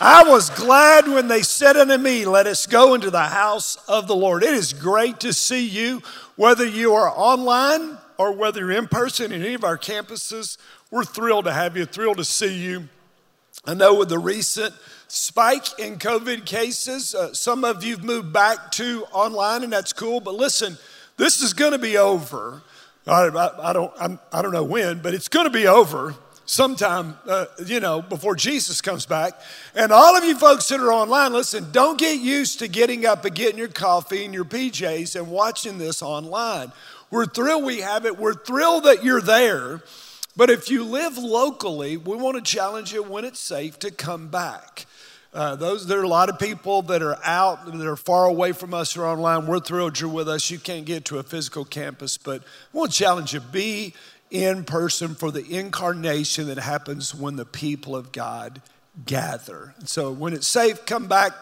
I was glad when they said unto me, Let us go into the house of the Lord. It is great to see you, whether you are online or whether you're in person in any of our campuses. We're thrilled to have you, thrilled to see you. I know with the recent spike in COVID cases, uh, some of you've moved back to online, and that's cool. But listen, this is going to be over. I, I, I don't, I'm, I do not know when, but it's going to be over sometime, uh, you know, before Jesus comes back. And all of you folks that are online, listen, don't get used to getting up and getting your coffee and your PJs and watching this online. We're thrilled we have it. We're thrilled that you're there. But if you live locally, we want to challenge you when it's safe to come back. Uh, those there are a lot of people that are out that are far away from us or online. We're thrilled you're with us. You can't get to a physical campus, but to challenge you: be in person for the incarnation that happens when the people of God gather. So when it's safe, come back.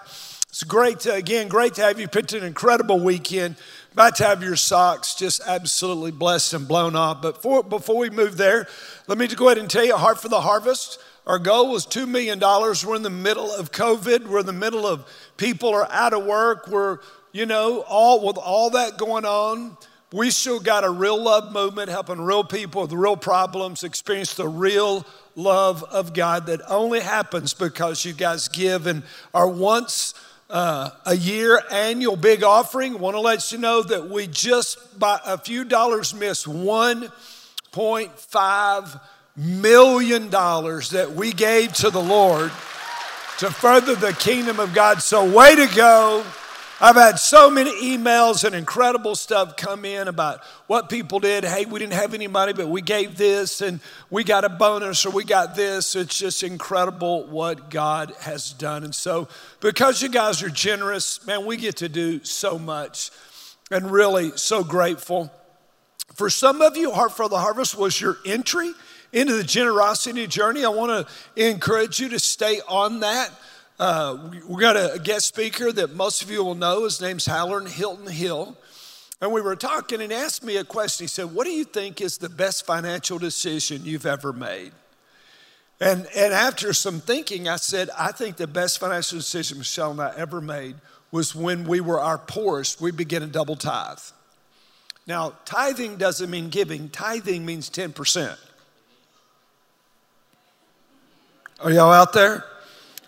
It's great to, again, great to have you. Picked an incredible weekend. About to have your socks just absolutely blessed and blown off. But before, before we move there, let me just go ahead and tell you Heart for the Harvest. Our goal was $2 million. We're in the middle of COVID. We're in the middle of people are out of work. We're, you know, all with all that going on we still got a real love movement helping real people with real problems experience the real love of God that only happens because you guys give and are once uh, a year annual big offering. Want to let you know that we just by a few dollars missed 1.5 million dollars that we gave to the Lord to further the kingdom of God. So way to go. I've had so many emails and incredible stuff come in about what people did. Hey, we didn't have any money, but we gave this and we got a bonus or we got this. It's just incredible what God has done. And so, because you guys are generous, man, we get to do so much and really so grateful. For some of you, Heart for the Harvest was your entry into the generosity journey. I want to encourage you to stay on that. Uh, we got a guest speaker that most of you will know. His name's Hallerin Hilton Hill. And we were talking and asked me a question. He said, What do you think is the best financial decision you've ever made? And, and after some thinking, I said, I think the best financial decision Michelle and I ever made was when we were our poorest, we began a double tithe. Now, tithing doesn't mean giving, tithing means 10%. Are y'all out there?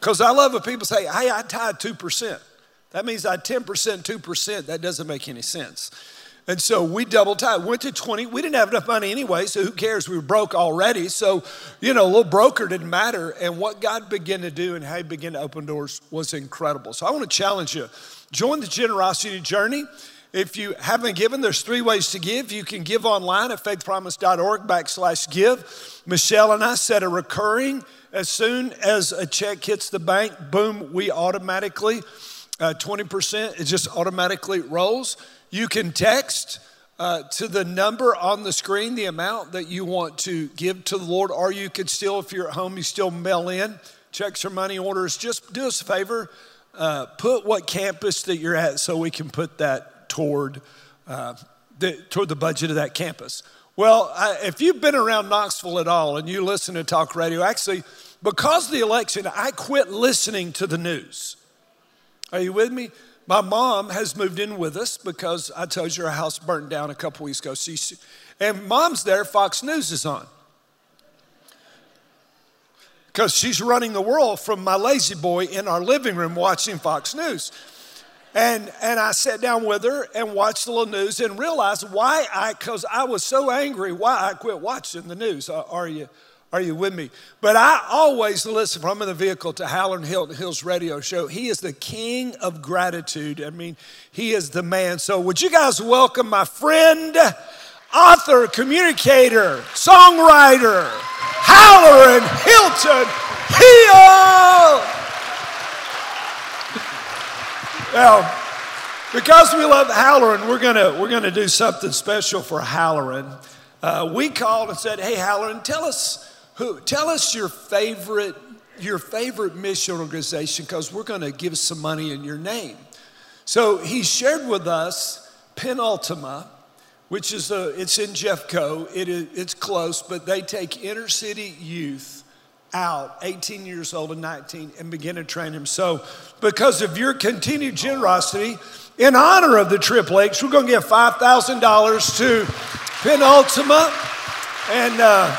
Because I love when people say, hey, I tied 2%. That means I 10%, 2%. That doesn't make any sense. And so we double tied, went to 20. We didn't have enough money anyway, so who cares? We were broke already. So, you know, a little broker didn't matter. And what God began to do and how He began to open doors was incredible. So I want to challenge you join the generosity journey. If you haven't given, there's three ways to give. You can give online at faithpromise.org backslash give. Michelle and I set a recurring as soon as a check hits the bank, boom, we automatically, uh, 20%, it just automatically rolls. You can text uh, to the number on the screen the amount that you want to give to the Lord, or you could still, if you're at home, you still mail in checks or money orders. Just do us a favor, uh, put what campus that you're at so we can put that toward, uh, the, toward the budget of that campus. Well, I, if you've been around Knoxville at all and you listen to talk radio, actually, because of the election, I quit listening to the news. Are you with me? My mom has moved in with us because I told you our house burned down a couple weeks ago. She, and mom's there, Fox News is on. Because she's running the world from my La-Z-Boy in our living room watching Fox News. And, and I sat down with her and watched the little news and realized why I, because I was so angry, why I quit watching the news. Are you, are you with me? But I always listen from in the vehicle to Hallerin Hilton Hill's radio show. He is the king of gratitude. I mean, he is the man. So would you guys welcome my friend, author, communicator, songwriter, Hallerin Hilton Hill? Well, because we love Hallerin, we're gonna we're gonna do something special for Hallerin. Uh, we called and said, "Hey, Hallerin, tell us who, tell us your favorite your favorite mission organization because we're to give some money in your name." So he shared with us Penultima, which is a, it's in Jeffco. It is, it's close, but they take inner city youth out, 18 years old and 19, and begin to train him. So, because of your continued generosity, in honor of the Triple H, we're going to give $5,000 to Penultima. And uh,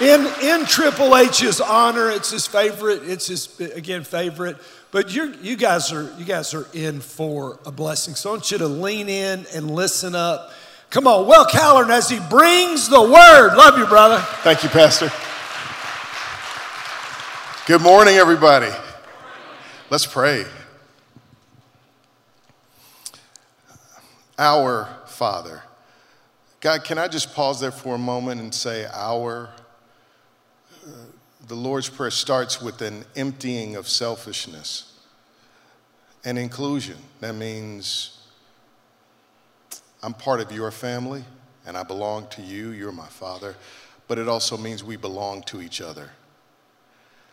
in, in Triple H's honor, it's his favorite, it's his, again, favorite. But you you guys are you guys are in for a blessing. So I want you to lean in and listen up. Come on, Will Callern as he brings the word. Love you, brother. Thank you, Pastor. Good morning, everybody. Let's pray. Our Father. God, can I just pause there for a moment and say, Our uh, the Lord's Prayer starts with an emptying of selfishness and inclusion. That means I'm part of your family and I belong to you. You're my father. But it also means we belong to each other.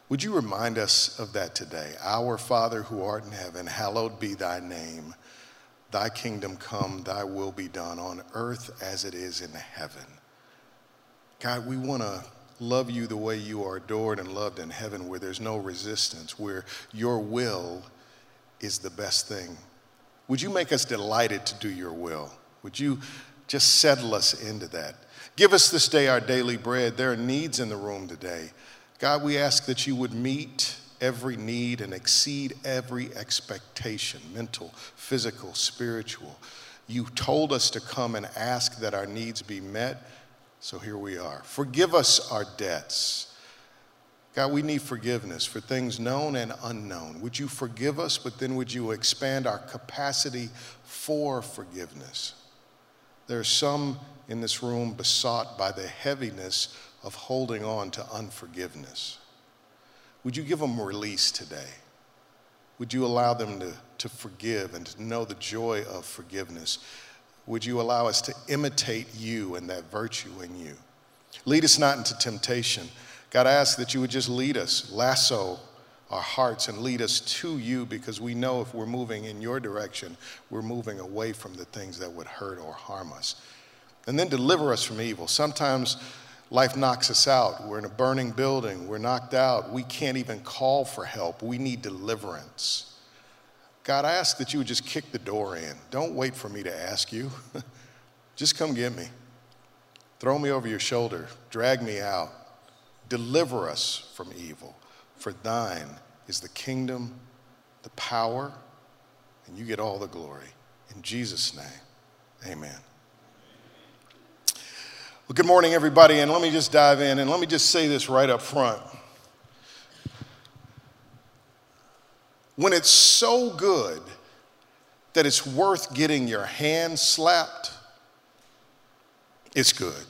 Would you remind us of that today? Our Father who art in heaven, hallowed be thy name. Thy kingdom come, thy will be done on earth as it is in heaven. God, we want to love you the way you are adored and loved in heaven, where there's no resistance, where your will is the best thing. Would you make us delighted to do your will? Would you just settle us into that? Give us this day our daily bread. There are needs in the room today. God, we ask that you would meet every need and exceed every expectation mental, physical, spiritual. You told us to come and ask that our needs be met. So here we are. Forgive us our debts. God, we need forgiveness for things known and unknown. Would you forgive us, but then would you expand our capacity for forgiveness? There are some in this room besought by the heaviness of holding on to unforgiveness. Would you give them release today? Would you allow them to, to forgive and to know the joy of forgiveness? would you allow us to imitate you and that virtue in you? Lead us not into temptation. God, I ask that you would just lead us, lasso our hearts, and lead us to you because we know if we're moving in your direction, we're moving away from the things that would hurt or harm us. And then deliver us from evil. Sometimes life knocks us out. We're in a burning building, we're knocked out, we can't even call for help. We need deliverance. God, I ask that you would just kick the door in. Don't wait for me to ask you. just come get me. Throw me over your shoulder. Drag me out. Deliver us from evil. For thine is the kingdom, the power, and you get all the glory. In Jesus' name, amen. Well, good morning, everybody, and let me just dive in and let me just say this right up front. when it's so good that it's worth getting your hand slapped, it's good.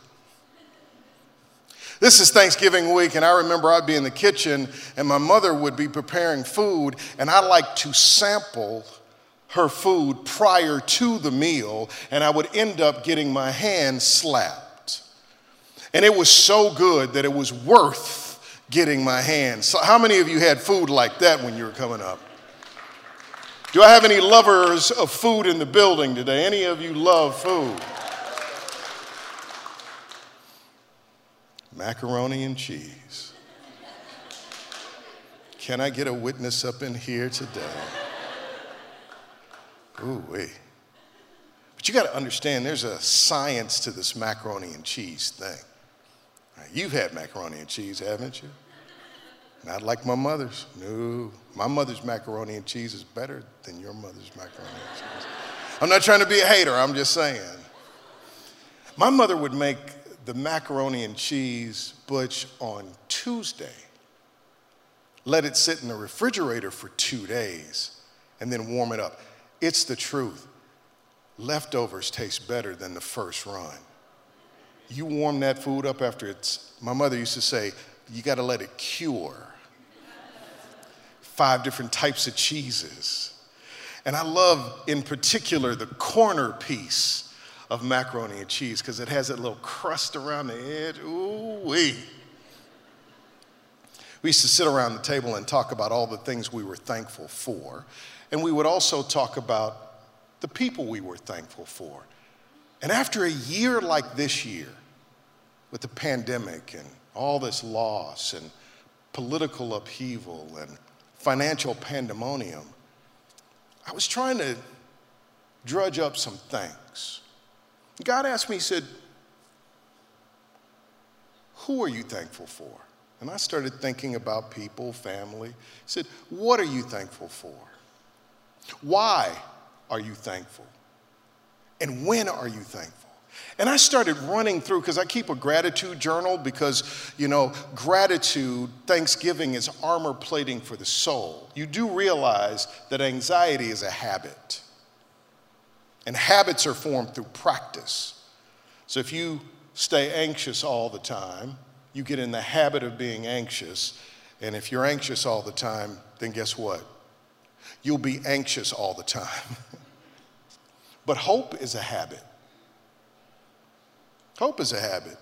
This is Thanksgiving week, and I remember I'd be in the kitchen and my mother would be preparing food, and I like to sample her food prior to the meal, and I would end up getting my hand slapped. And it was so good that it was worth getting my hands. So, how many of you had food like that when you were coming up? Do I have any lovers of food in the building today? Any of you love food? Macaroni and cheese. Can I get a witness up in here today? Ooh, wait. But you got to understand there's a science to this macaroni and cheese thing. You've had macaroni and cheese, haven't you? Not like my mother's. No. My mother's macaroni and cheese is better than your mother's macaroni and cheese. I'm not trying to be a hater, I'm just saying. My mother would make the macaroni and cheese butch on Tuesday, let it sit in the refrigerator for two days, and then warm it up. It's the truth. Leftovers taste better than the first run. You warm that food up after it's, my mother used to say, you got to let it cure five different types of cheeses. And I love, in particular, the corner piece of macaroni and cheese because it has that little crust around the edge. Ooh, wee. We used to sit around the table and talk about all the things we were thankful for. And we would also talk about the people we were thankful for. And after a year like this year, with the pandemic and all this loss and political upheaval and financial pandemonium, I was trying to drudge up some things. God asked me, He said, Who are you thankful for? And I started thinking about people, family. He said, What are you thankful for? Why are you thankful? And when are you thankful? And I started running through because I keep a gratitude journal because, you know, gratitude, thanksgiving is armor plating for the soul. You do realize that anxiety is a habit, and habits are formed through practice. So if you stay anxious all the time, you get in the habit of being anxious. And if you're anxious all the time, then guess what? You'll be anxious all the time. but hope is a habit. Hope is a habit.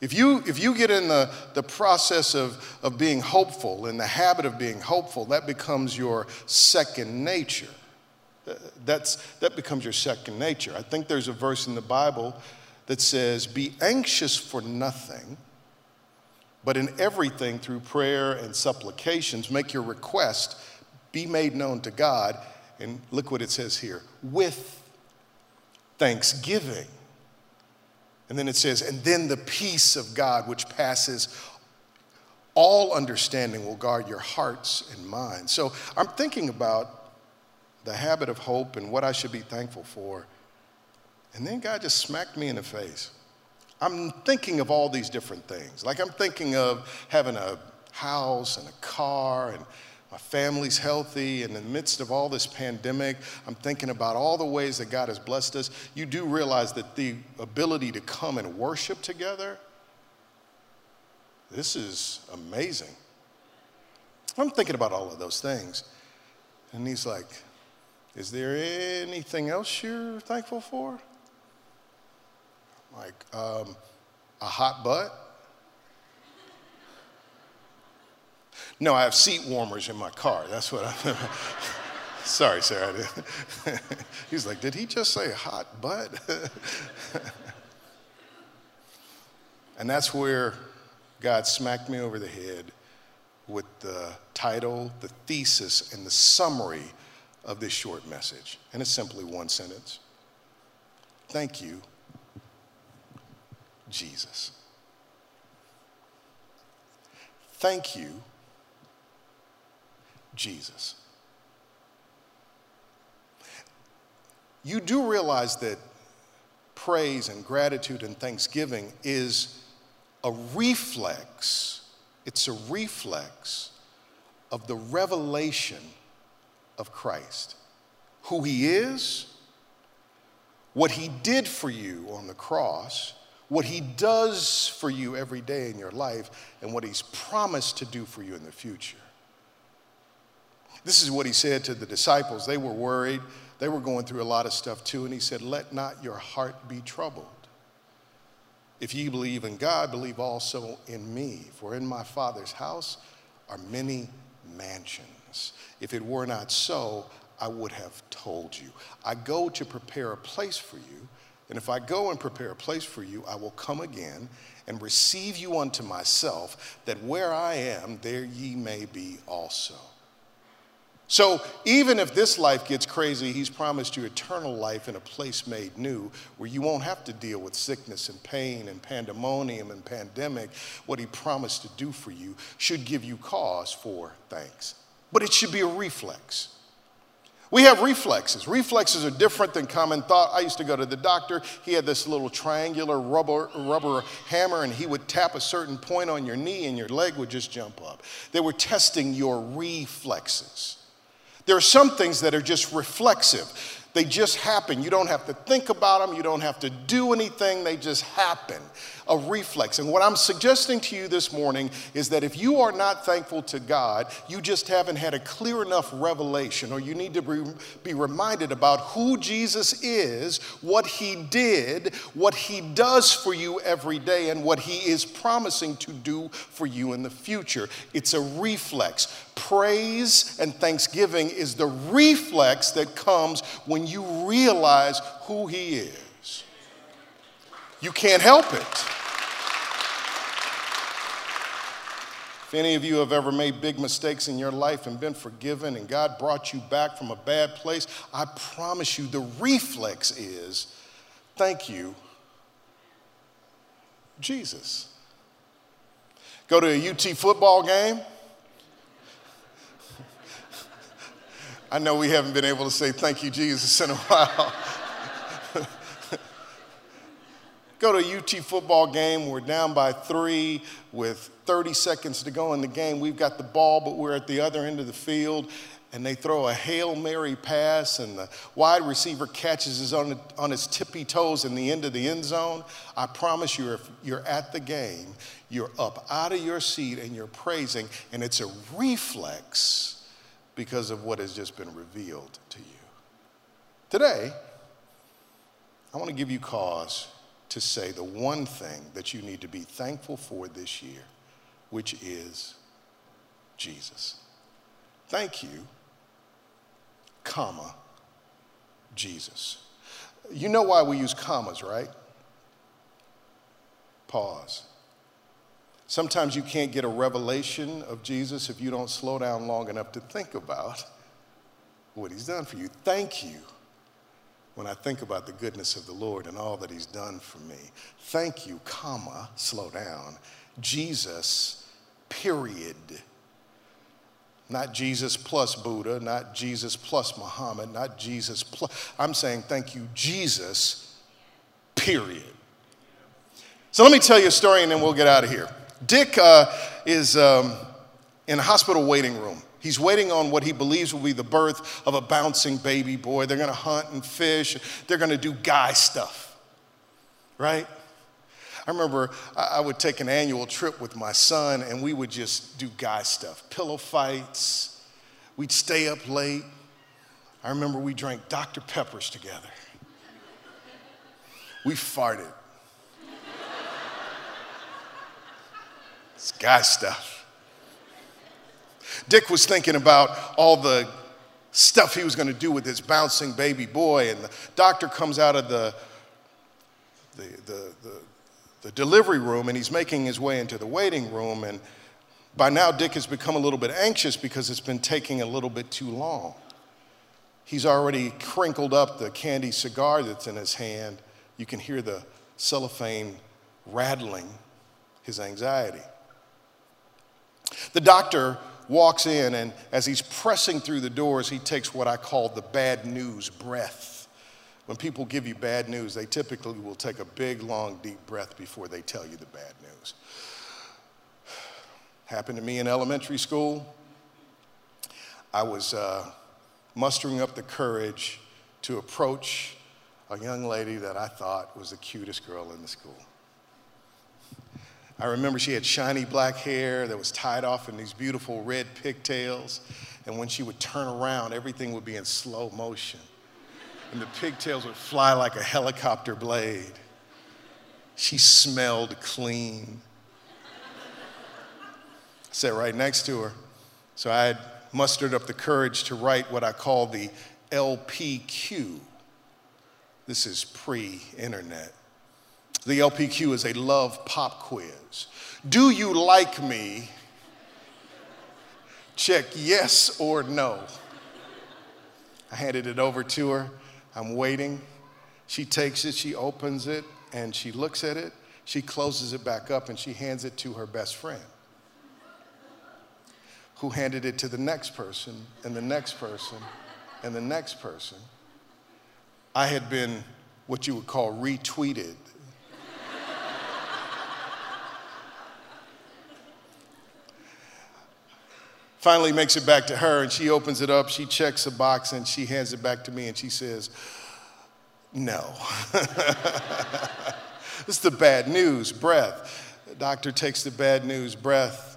If you, if you get in the, the process of, of being hopeful, in the habit of being hopeful, that becomes your second nature. That's, that becomes your second nature. I think there's a verse in the Bible that says, Be anxious for nothing, but in everything through prayer and supplications, make your request be made known to God. And look what it says here with thanksgiving. And then it says, and then the peace of God, which passes all understanding, will guard your hearts and minds. So I'm thinking about the habit of hope and what I should be thankful for. And then God just smacked me in the face. I'm thinking of all these different things. Like I'm thinking of having a house and a car and my family's healthy. and In the midst of all this pandemic, I'm thinking about all the ways that God has blessed us. You do realize that the ability to come and worship together, this is amazing. I'm thinking about all of those things. And he's like, Is there anything else you're thankful for? Like, um, a hot butt? No, I have seat warmers in my car. That's what I'm. Sorry, Sarah. He's like, did he just say hot butt? and that's where God smacked me over the head with the title, the thesis, and the summary of this short message. And it's simply one sentence Thank you, Jesus. Thank you, Jesus. You do realize that praise and gratitude and thanksgiving is a reflex, it's a reflex of the revelation of Christ, who he is, what he did for you on the cross, what he does for you every day in your life, and what he's promised to do for you in the future. This is what he said to the disciples. They were worried. They were going through a lot of stuff too. And he said, Let not your heart be troubled. If ye believe in God, believe also in me. For in my Father's house are many mansions. If it were not so, I would have told you. I go to prepare a place for you. And if I go and prepare a place for you, I will come again and receive you unto myself, that where I am, there ye may be also. So even if this life gets crazy, he's promised you eternal life in a place made new where you won't have to deal with sickness and pain and pandemonium and pandemic. What he promised to do for you should give you cause for thanks. But it should be a reflex. We have reflexes. Reflexes are different than common thought. I used to go to the doctor. He had this little triangular rubber, rubber hammer, and he would tap a certain point on your knee, and your leg would just jump up. They were testing your reflexes. There are some things that are just reflexive. They just happen. You don't have to think about them. You don't have to do anything. They just happen. A reflex. And what I'm suggesting to you this morning is that if you are not thankful to God, you just haven't had a clear enough revelation, or you need to be, be reminded about who Jesus is, what he did, what he does for you every day, and what he is promising to do for you in the future. It's a reflex. Praise and thanksgiving is the reflex that comes when you realize who He is. You can't help it. If any of you have ever made big mistakes in your life and been forgiven and God brought you back from a bad place, I promise you the reflex is thank you, Jesus. Go to a UT football game. I know we haven't been able to say thank you, Jesus, in a while. Go to a UT football game, we're down by three with 30 seconds to go in the game. We've got the ball, but we're at the other end of the field, and they throw a Hail Mary pass, and the wide receiver catches his on, on his tippy toes in the end of the end zone. I promise you, if you're at the game, you're up out of your seat and you're praising, and it's a reflex because of what has just been revealed to you. Today, I want to give you cause to say the one thing that you need to be thankful for this year, which is Jesus. Thank you, comma, Jesus. You know why we use commas, right? Pause. Sometimes you can't get a revelation of Jesus if you don't slow down long enough to think about what he's done for you. Thank you when I think about the goodness of the Lord and all that He's done for me. Thank you, comma, slow down. Jesus, period. Not Jesus plus Buddha, not Jesus plus Muhammad, not Jesus plus. I'm saying thank you, Jesus, period. So let me tell you a story and then we'll get out of here. Dick uh, is um, in a hospital waiting room. He's waiting on what he believes will be the birth of a bouncing baby boy. They're to hunt and fish. They're to do guy stuff, right? I remember I would take an annual trip with my son and we would just do guy stuff pillow fights. We'd stay up late. I remember we drank Dr. Peppers together. We farted. It's guy stuff. Dick was thinking about all the stuff he was going to do with his bouncing baby boy, and the doctor comes out of the, the, the, the, the delivery room and he's making his way into the waiting room. And by now, Dick has become a little bit anxious because it's been taking a little bit too long. He's already crinkled up the candy cigar that's in his hand. You can hear the cellophane rattling his anxiety. The doctor walks in, and as he's pressing through the doors, he takes what I call the bad news breath. When people give you bad news, they typically will take a big, long, deep breath before they tell you the bad news. Happened to me in elementary school. I was uh, mustering up the courage to approach a young lady that I thought was the cutest girl in the school. I remember she had shiny black hair that was tied off in these beautiful red pigtails. And when she would turn around, everything would be in slow motion. And the pigtails would fly like a helicopter blade. She smelled clean. I sat right next to her. So I had mustered up the courage to write what I call the LPQ. This is pre internet. The LPQ is a love pop quiz. Do you like me? Check yes or no. I handed it over to her. I'm waiting. She takes it, she opens it, and she looks at it. She closes it back up and she hands it to her best friend, who handed it to the next person, and the next person, and the next person. I had been what you would call retweeted finally makes it back to her and she opens it up, she checks a box and she hands it back to me and she says, No. this is the bad news, breath. The doctor takes the bad news, breath.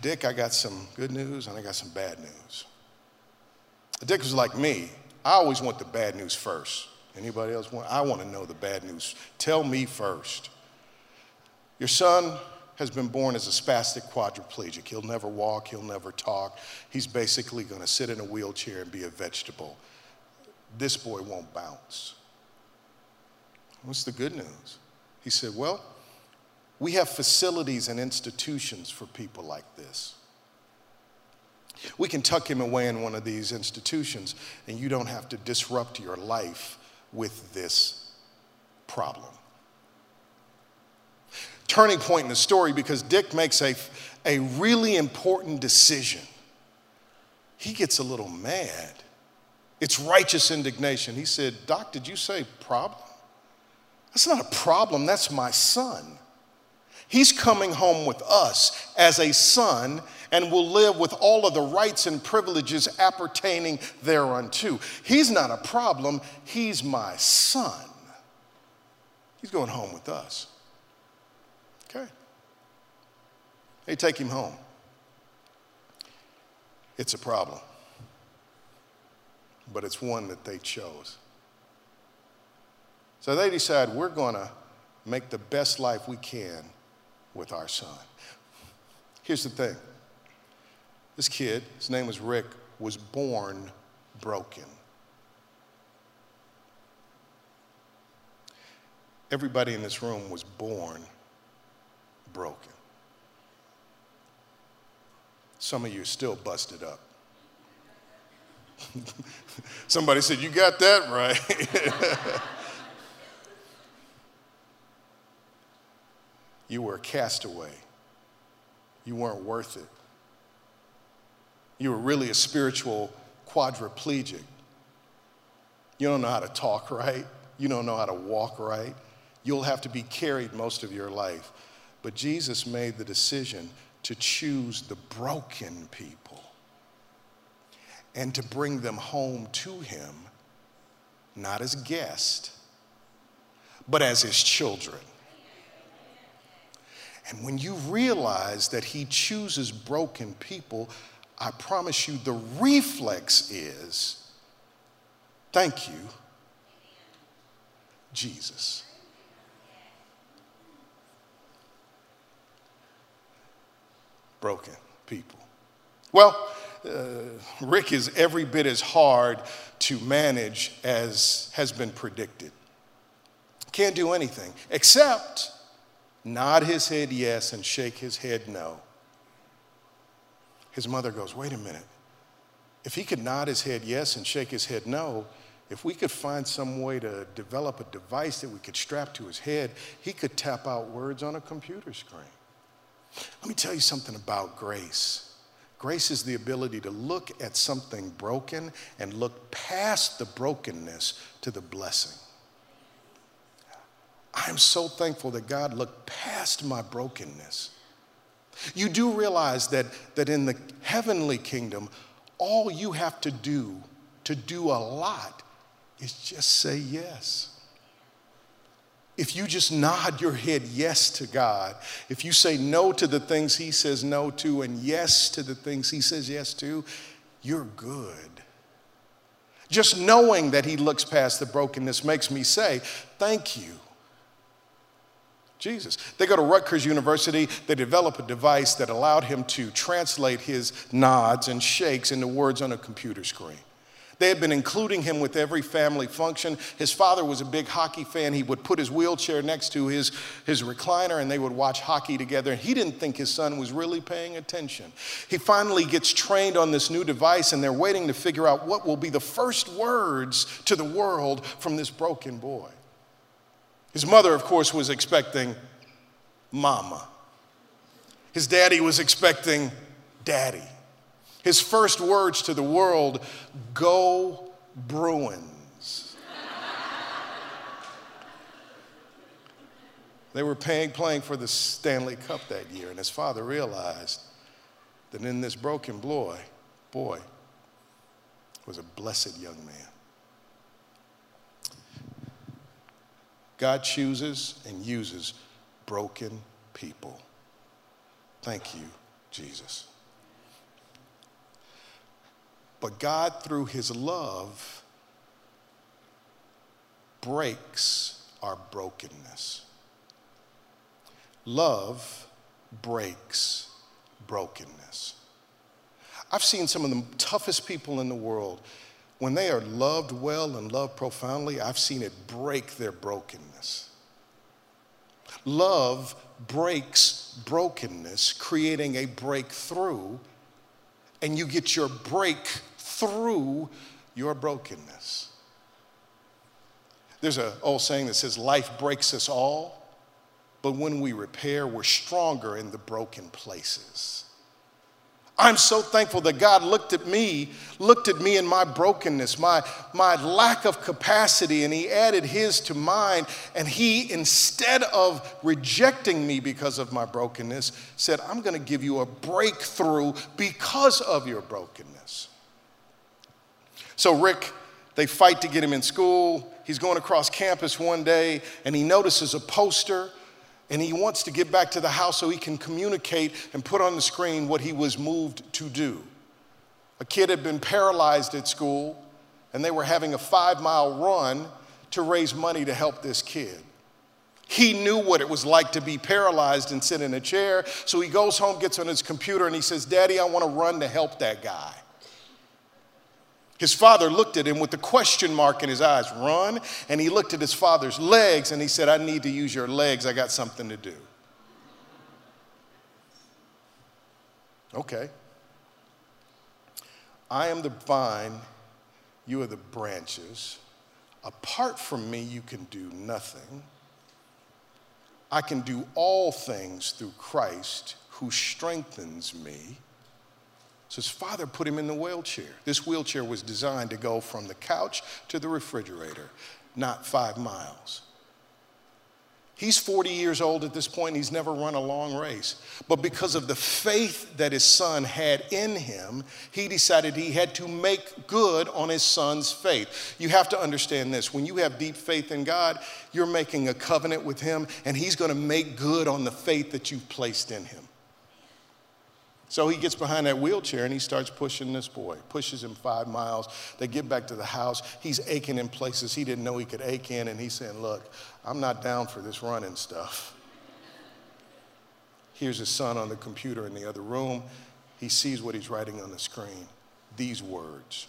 Dick, I got some good news and I got some bad news. Dick was like me. I always want the bad news first. Anybody else want? I want to know the bad news. Tell me first. Your son has been born as a spastic quadriplegic. He'll never walk, he'll never talk. He's basically going to sit in a wheelchair and be a vegetable. This boy won't bounce. What's the good news? He said, Well, We have facilities and institutions for people like this. We can tuck him away in one of these institutions, and you don't have to disrupt your life with this problem. Turning point in the story because Dick makes a, a really important decision. He gets a little mad. It's righteous indignation. He said, Doc, did you say problem? That's not a problem, that's my son. He's coming home with us as a son and will live with all of the rights and privileges appertaining thereunto. He's not a problem, he's my son. He's going home with us. Okay. They take him home. It's a problem, but it's one that they chose. So they decide we're going to make the best life we can with our son. Here's the thing this kid, his name was Rick, was born broken. Everybody in this room was born broken. Some of you are still busted up. Somebody said, You got that right. You were a castaway. You weren't worth it. You were really a spiritual quadriplegic. You don't know how to talk right. You don't know how to walk right. You'll have to be carried most of your life. But Jesus made the decision to choose the broken people and to bring them home to him, not as guests, but as his children. And when you realize that He chooses broken people, I promise you the reflex is thank you, Jesus. Broken people. Well, uh, Rick is every bit as hard to manage as has been predicted. Can't do anything except nod his head yes and shake his head no. His mother goes, Wait a minute. If he could nod his head yes and shake his head no, if we could find some way to develop a device that we could strap to his head, he could tap out words on a computer screen. Let me tell you something about grace. Grace is the ability to look at something broken and look past the brokenness to the blessing. I'm so thankful that God looked past my brokenness. You do realize that, that in the heavenly kingdom, all you have to do to do a lot is just say yes. If you just nod your head yes to God, if you say no to the things He says no to and yes to the things He says yes to, you're good. Just knowing that He looks past the brokenness makes me say, Thank you Jesus. They go to Rutgers University, they develop a device that allowed him to translate his nods and shakes into words on a computer screen. They had been including him with every family function. His father was a big hockey fan. He would put his wheelchair next to his, his recliner and they would watch hockey together. And He didn't think his son was really paying attention. He finally gets trained on this new device and they're waiting to figure out what will be the first words to the world from this broken boy. His mother, of course, was expecting mama. His daddy was expecting daddy. His first words to the world go Bruins. they were paying, playing for the Stanley Cup that year, and his father realized that in this broken boy, boy was a blessed young man. God chooses and uses broken people. Thank you, Jesus. But God, through his love, breaks our brokenness. Love breaks brokenness. I've seen some of the toughest people in the world when they are loved well and loved profoundly, I've seen it break their brokenness. Love breaks brokenness, creating a breakthrough, and you get your break through your brokenness. There's an old saying that says, Life breaks us all, but when we repair, we're stronger in the broken places. I'm so thankful that God looked at me, looked at me in my brokenness, my, my lack of capacity, and He added His to mine. And He, instead of rejecting me because of my brokenness, said, I'm going to give you a breakthrough because of your brokenness. So, Rick, they fight to get him in school. He's going across campus one day, and he notices a poster and he wants to get back to the house so he can communicate and put on the screen what he was moved to do. A kid had been paralyzed at school, and they were having a five mile run to raise money to help this kid. He knew what it was like to be paralyzed and sit in a chair, so he goes home, gets on his computer, and he says, Daddy, I want to run to help that guy. His father looked at him with a question mark in his eyes, run. And he looked at his father's legs and he said, I need to use your legs. I got something to do. Okay. I am the vine, you are the branches. Apart from me, you can do nothing. I can do all things through Christ who strengthens me. So his father put him in the wheelchair. This wheelchair was designed to go from the couch to the refrigerator, not five miles. He's 40 years old at this point, he's never run a long race. But because of the faith that his son had in him, he decided he had to make good on his son's faith. You have to understand this when you have deep faith in God, you're making a covenant with him, and he's going to make good on the faith that you've placed in him. So he gets behind that wheelchair and he starts pushing this boy, pushes him five miles. They get back to the house. He's aching in places he didn't know he could ache in, and he's saying, Look, I'm not down for this running stuff. Here's his son on the computer in the other room. He sees what he's writing on the screen these words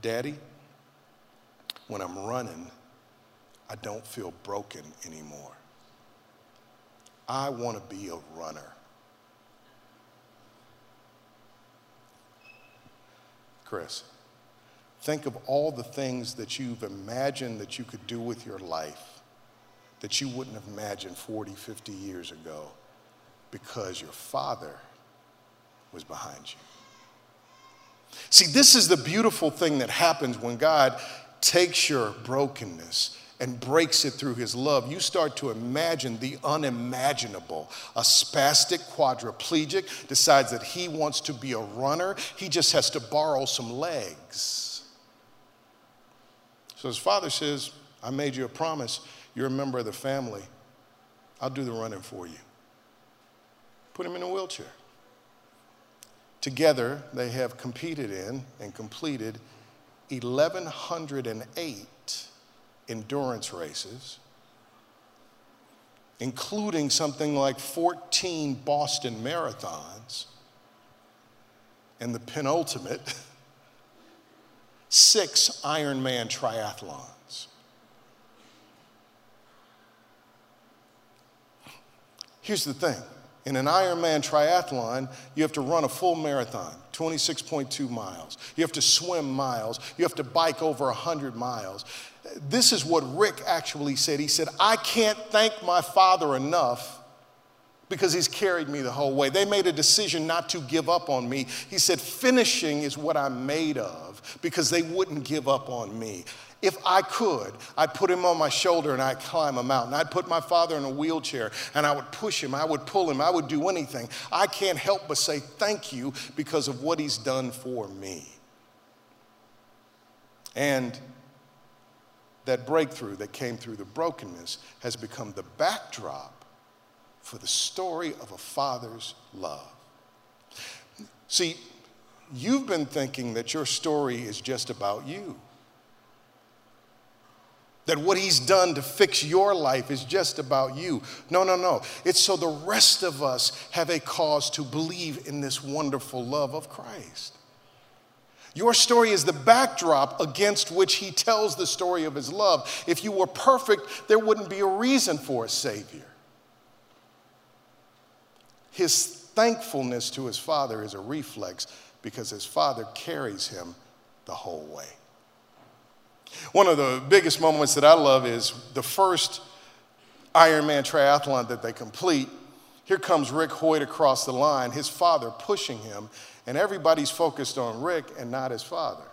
Daddy, when I'm running, I don't feel broken anymore. I want to be a runner. Chris, think of all the things that you've imagined that you could do with your life that you wouldn't have imagined 40, 50 years ago because your father was behind you. See, this is the beautiful thing that happens when God takes your brokenness and breaks it through his love, you start to imagine the unimaginable. A spastic quadriplegic decides that he wants to be a runner, he just has to borrow some legs. So his father says, I made you a promise. You're a member of the family. I'll do the running for you. Put him in a wheelchair. Together, they have competed in and completed 1,108 endurance races, including something like 14 Boston marathons, and the penultimate, six Ironman triathlons. Here's the thing in an Ironman triathlon, you have to run a full marathon, 26.2 miles. You have to swim miles. You have to bike over 100 miles. This is what Rick actually said. He said, I can't thank my father enough because he's carried me the whole way. They made a decision not to give up on me. He said, finishing is what I'm made of because they wouldn't give up on me. If I could, I'd put him on my shoulder and I'd climb a mountain. I'd put my father in a wheelchair and I would push him. I would pull him. I would do anything. I can't help but say thank you because of what he's done for me. And that breakthrough that came through the brokenness has become the backdrop for the story of a father's love. See, you've been thinking that your story is just about you that what he's done to fix your life is just about you. No, no, no. It's so the rest of us have a cause to believe in this wonderful love of Christ. Your story is the backdrop against which he tells the story of his love. If you were perfect, there wouldn't be a reason for a Savior. His thankfulness to his father is a reflex because his father carries him the whole way. One of the biggest moments that I love is the first Ironman triathlon that they complete. Here comes Rick Hoyt across the line, his father pushing him, and everybody's focused on Rick and not his father.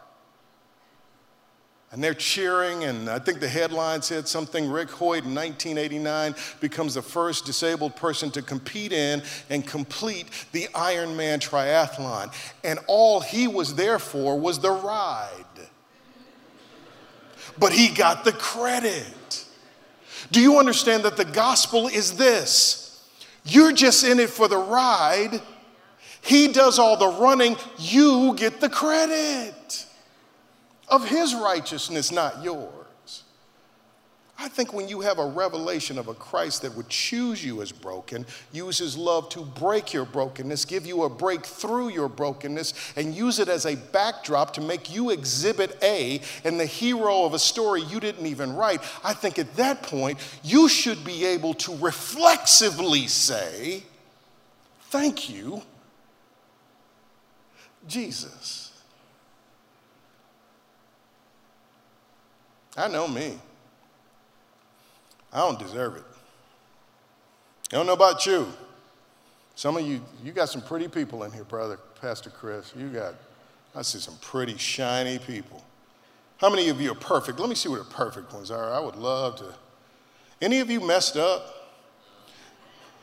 And they're cheering, and I think the headline said something Rick Hoyt in 1989 becomes the first disabled person to compete in and complete the Ironman triathlon. And all he was there for was the ride. But he got the credit. Do you understand that the gospel is this? You're just in it for the ride. He does all the running, you get the credit of his righteousness, not yours. I think when you have a revelation of a Christ that would choose you as broken, use his love to break your brokenness, give you a break through your brokenness, and use it as a backdrop to make you exhibit A and the hero of a story you didn't even write, I think at that point you should be able to reflexively say, Thank you, Jesus. I know me. I don't deserve it. I don't know about you. Some of you, you got some pretty people in here, brother, Pastor Chris. You got, I see some pretty shiny people. How many of you are perfect? Let me see what the perfect ones are. I would love to. Any of you messed up?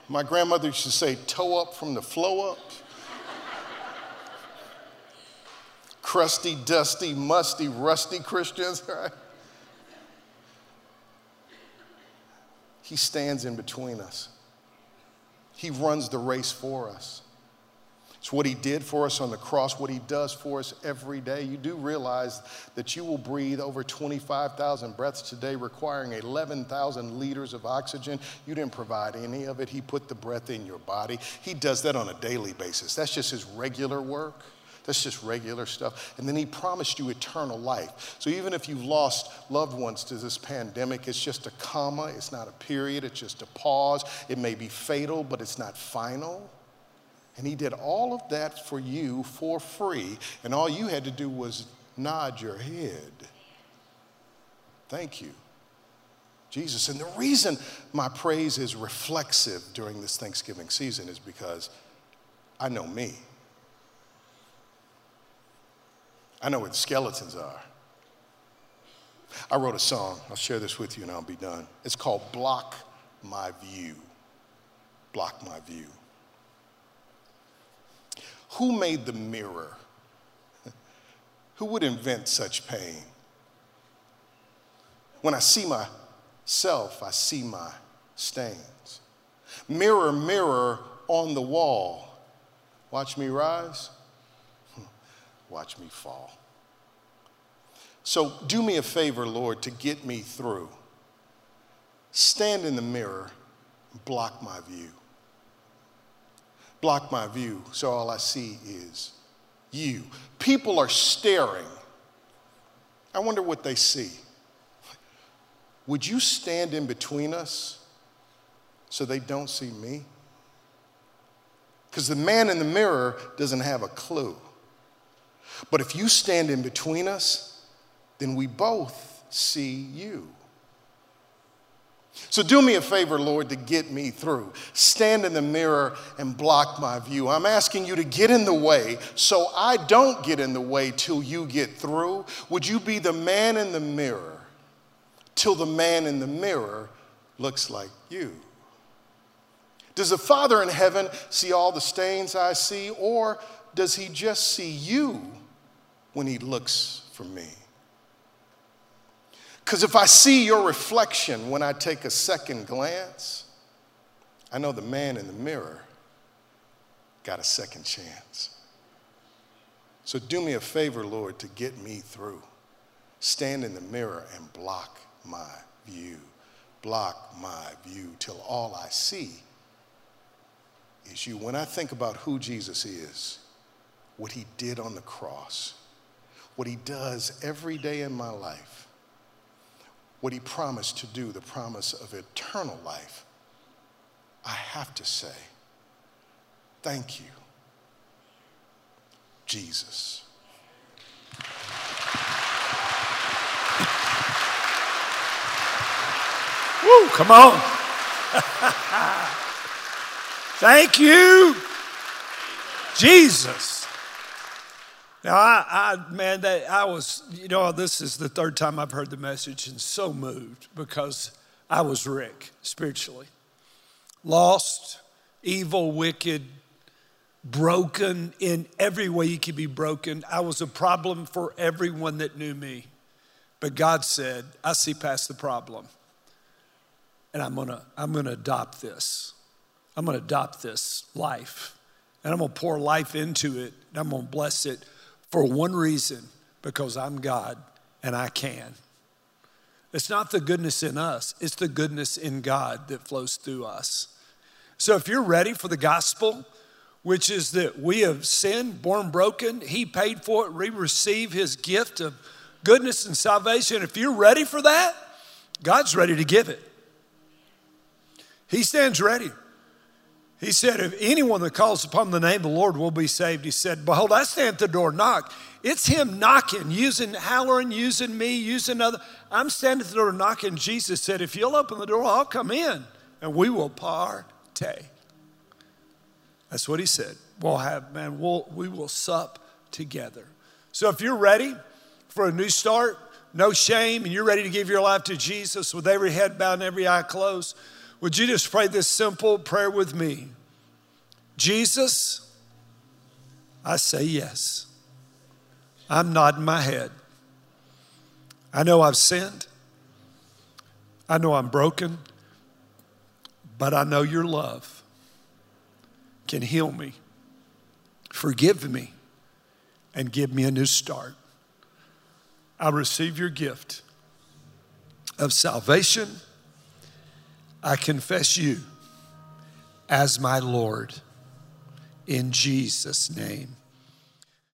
My grandmother used to say, toe up from the flow up. Crusty, dusty, musty, rusty Christians, right? He stands in between us. He runs the race for us. It's what He did for us on the cross, what He does for us every day. You do realize that you will breathe over 25,000 breaths today, requiring 11,000 liters of oxygen. You didn't provide any of it, He put the breath in your body. He does that on a daily basis. That's just His regular work. That's just regular stuff. And then he promised you eternal life. So even if you've lost loved ones to this pandemic, it's just a comma, it's not a period, it's just a pause. It may be fatal, but it's not final. And he did all of that for you for free. And all you had to do was nod your head. Thank you. Jesus. And the reason my praise is reflexive during this Thanksgiving season is because I know me. I know where the skeletons are. I wrote a song. I'll share this with you and I'll be done. It's called Block My View. Block My View. Who made the mirror? Who would invent such pain? When I see myself, I see my stains. Mirror, mirror on the wall, watch me rise watch me fall. So do me a favor, Lord, to get me through. Stand in the mirror, block my view. Block my view so all I see is you. People are staring. I wonder what they see. Would you stand in between us so they don't see me? Because the man in the mirror doesn't have a clue. But if you stand in between us, then we both see you. So do me a favor, Lord, to get me through. Stand in the mirror and block my view. I'm asking you to get in the way so I don't get in the way till you get through. Would you be the man in the mirror till the man in the mirror looks like you? Does the Father in heaven see all the stains I see, or does he just see you when he looks for me. Because if I see your reflection when I take a second glance, I know the man in the mirror got a second chance. So do me a favor, Lord, to get me through. Stand in the mirror and block my view. Block my view till all I see is you. When I think about who Jesus is, what he did on the cross, what he does every day in my life, what he promised to do, the promise of eternal life, I have to say, Thank you, Jesus. Woo, come on. Thank you, Jesus. Now, I, I, man, that I was, you know, this is the third time I've heard the message and so moved because I was Rick spiritually. Lost, evil, wicked, broken in every way you could be broken. I was a problem for everyone that knew me. But God said, I see past the problem. And I'm gonna, I'm gonna adopt this. I'm gonna adopt this life. And I'm gonna pour life into it. And I'm gonna bless it for one reason because I'm God and I can. It's not the goodness in us, it's the goodness in God that flows through us. So if you're ready for the gospel, which is that we have sinned, born broken, He paid for it, we receive His gift of goodness and salvation. If you're ready for that, God's ready to give it. He stands ready. He said, If anyone that calls upon the name of the Lord will be saved, he said, Behold, I stand at the door, knock. It's him knocking, using Hallerin, using me, using other. I'm standing at the door knocking. Jesus said, If you'll open the door, I'll come in and we will partake. That's what he said. We'll have, man, we'll, we will sup together. So if you're ready for a new start, no shame, and you're ready to give your life to Jesus with every head bowed and every eye closed, would you just pray this simple prayer with me? Jesus, I say yes. I'm nodding my head. I know I've sinned. I know I'm broken. But I know your love can heal me, forgive me, and give me a new start. I receive your gift of salvation I confess you as my Lord. In Jesus' name,